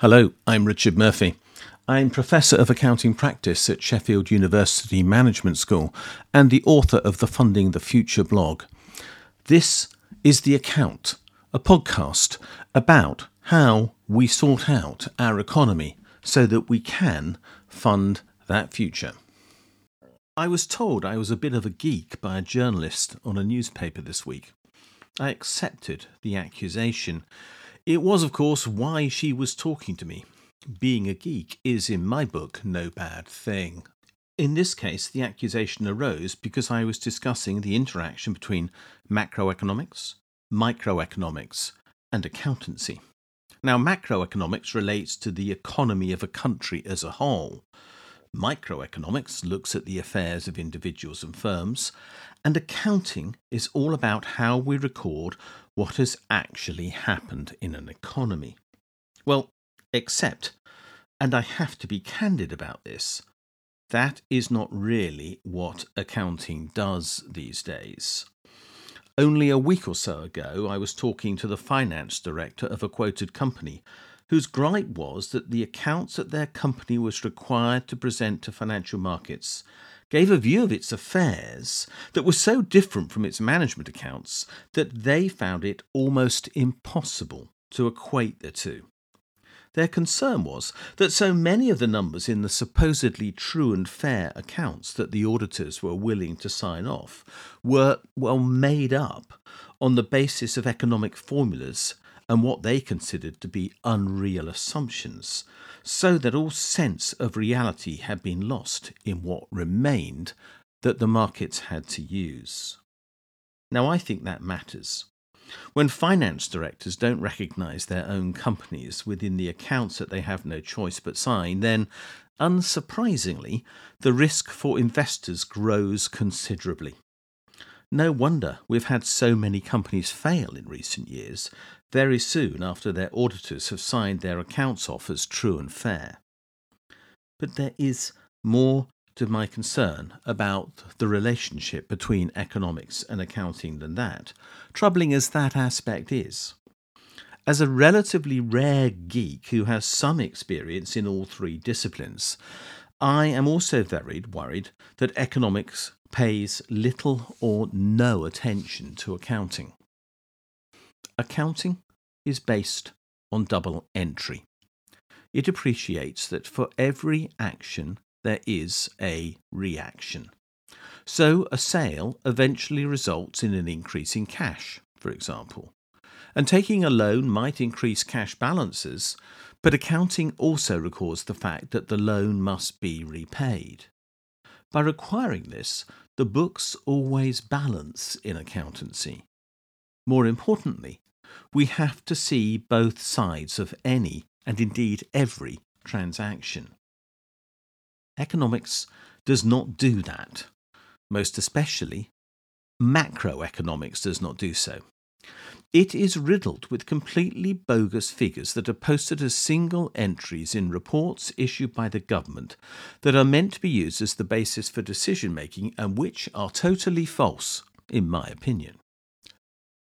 Hello, I'm Richard Murphy. I'm Professor of Accounting Practice at Sheffield University Management School and the author of the Funding the Future blog. This is The Account, a podcast about how we sort out our economy so that we can fund that future. I was told I was a bit of a geek by a journalist on a newspaper this week. I accepted the accusation it was, of course, why she was talking to me. Being a geek is, in my book, no bad thing. In this case, the accusation arose because I was discussing the interaction between macroeconomics, microeconomics, and accountancy. Now, macroeconomics relates to the economy of a country as a whole. Microeconomics looks at the affairs of individuals and firms, and accounting is all about how we record what has actually happened in an economy. Well, except, and I have to be candid about this, that is not really what accounting does these days. Only a week or so ago, I was talking to the finance director of a quoted company whose gripe was that the accounts that their company was required to present to financial markets gave a view of its affairs that was so different from its management accounts that they found it almost impossible to equate the two. Their concern was that so many of the numbers in the supposedly true and fair accounts that the auditors were willing to sign off were, well, made up on the basis of economic formulas and what they considered to be unreal assumptions, so that all sense of reality had been lost in what remained that the markets had to use. Now, I think that matters. When finance directors don't recognize their own companies within the accounts that they have no choice but sign, then, unsurprisingly, the risk for investors grows considerably. No wonder we've had so many companies fail in recent years, very soon after their auditors have signed their accounts off as true and fair. But there is more to my concern about the relationship between economics and accounting than that, troubling as that aspect is. As a relatively rare geek who has some experience in all three disciplines, I am also very worried that economics pays little or no attention to accounting. Accounting is based on double entry. It appreciates that for every action there is a reaction. So a sale eventually results in an increase in cash, for example. And taking a loan might increase cash balances, but accounting also records the fact that the loan must be repaid. By requiring this, the books always balance in accountancy. More importantly, we have to see both sides of any, and indeed every, transaction. Economics does not do that. Most especially, macroeconomics does not do so. It is riddled with completely bogus figures that are posted as single entries in reports issued by the government that are meant to be used as the basis for decision making and which are totally false, in my opinion.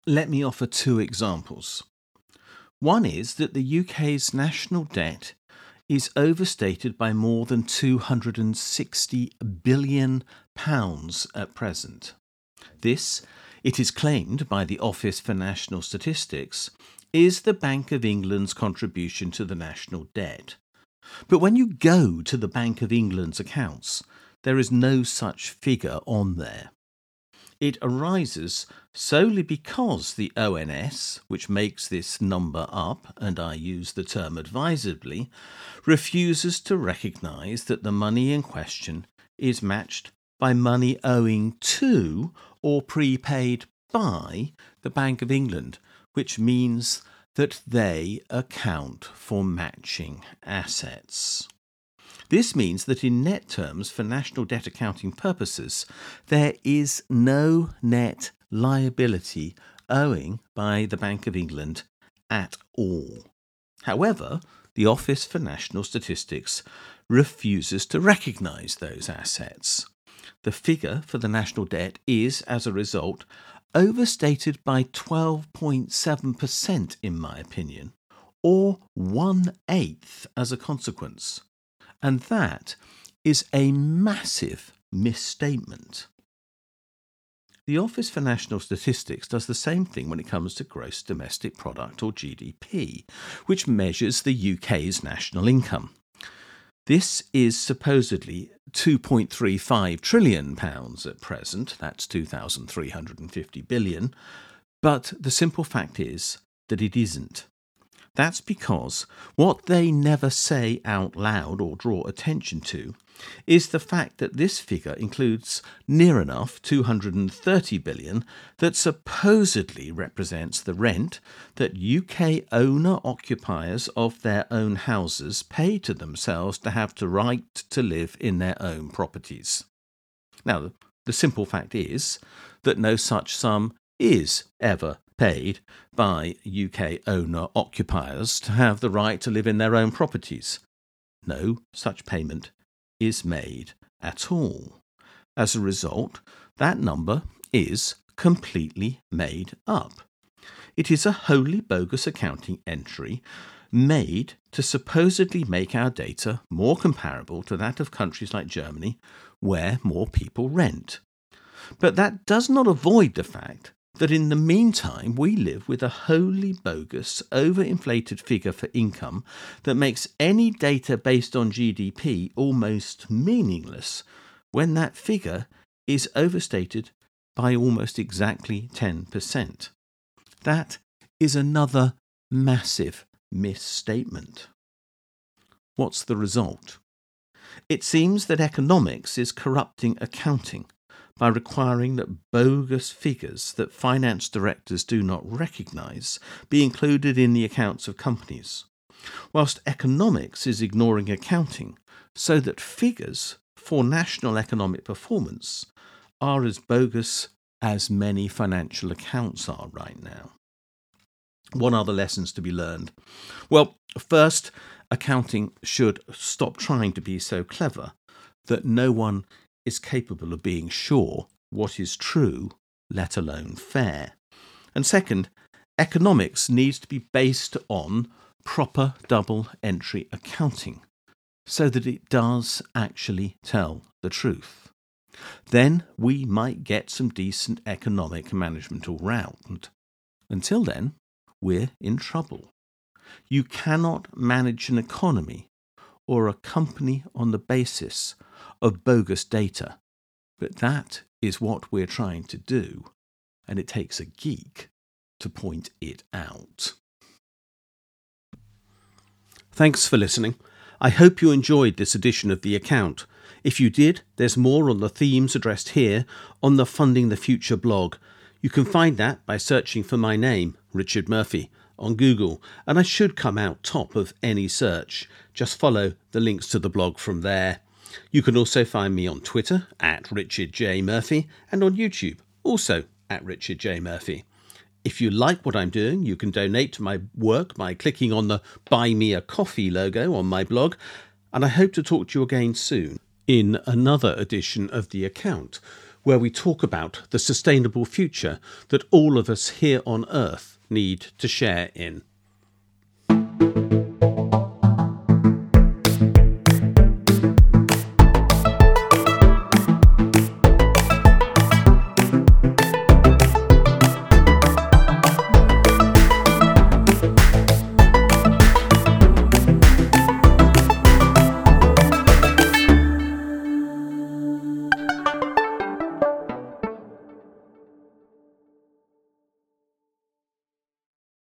Let me offer two examples. One is that the UK's national debt is overstated by more than 260 billion pounds at present. This it is claimed by the Office for National Statistics, is the Bank of England's contribution to the national debt. But when you go to the Bank of England's accounts, there is no such figure on there. It arises solely because the ONS, which makes this number up, and I use the term advisedly, refuses to recognise that the money in question is matched by money owing to or prepaid by the Bank of England, which means that they account for matching assets. This means that in net terms, for national debt accounting purposes, there is no net liability owing by the Bank of England at all. However, the Office for National Statistics refuses to recognise those assets. The figure for the national debt is, as a result, overstated by 12.7%, in my opinion, or one eighth as a consequence. And that is a massive misstatement. The Office for National Statistics does the same thing when it comes to gross domestic product or GDP, which measures the UK's national income. This is supposedly 2.35 trillion pounds at present, that's 2350 billion, but the simple fact is that it isn't. That's because what they never say out loud or draw attention to is the fact that this figure includes near enough 230 billion that supposedly represents the rent that UK owner occupiers of their own houses pay to themselves to have the right to live in their own properties. Now, the simple fact is that no such sum is ever paid by UK owner occupiers to have the right to live in their own properties. No such payment is made at all. As a result, that number is completely made up. It is a wholly bogus accounting entry made to supposedly make our data more comparable to that of countries like Germany, where more people rent. But that does not avoid the fact that in the meantime we live with a wholly bogus, overinflated figure for income that makes any data based on GDP almost meaningless when that figure is overstated by almost exactly 10%. That is another massive misstatement. What's the result? It seems that economics is corrupting accounting by requiring that bogus figures that finance directors do not recognise be included in the accounts of companies, whilst economics is ignoring accounting so that figures for national economic performance are as bogus as many financial accounts are right now. What are the lessons to be learned? Well, first, accounting should stop trying to be so clever that no one is capable of being sure what is true, let alone fair. And second, economics needs to be based on proper double entry accounting so that it does actually tell the truth. Then we might get some decent economic management all round. Until then, we're in trouble. You cannot manage an economy or a company on the basis of bogus data. But that is what we're trying to do, and it takes a geek to point it out. Thanks for listening. I hope you enjoyed this edition of The Account. If you did, there's more on the themes addressed here on the Funding the Future blog. You can find that by searching for my name, Richard Murphy, on Google, and I should come out top of any search. Just follow the links to the blog from there. You can also find me on Twitter at Richard J. Murphy and on YouTube, also at Richard J. Murphy. If you like what I'm doing, you can donate to my work by clicking on the Buy Me a Coffee logo on my blog, and I hope to talk to you again soon in another edition of The Account, where we talk about the sustainable future that all of us here on Earth need to share in.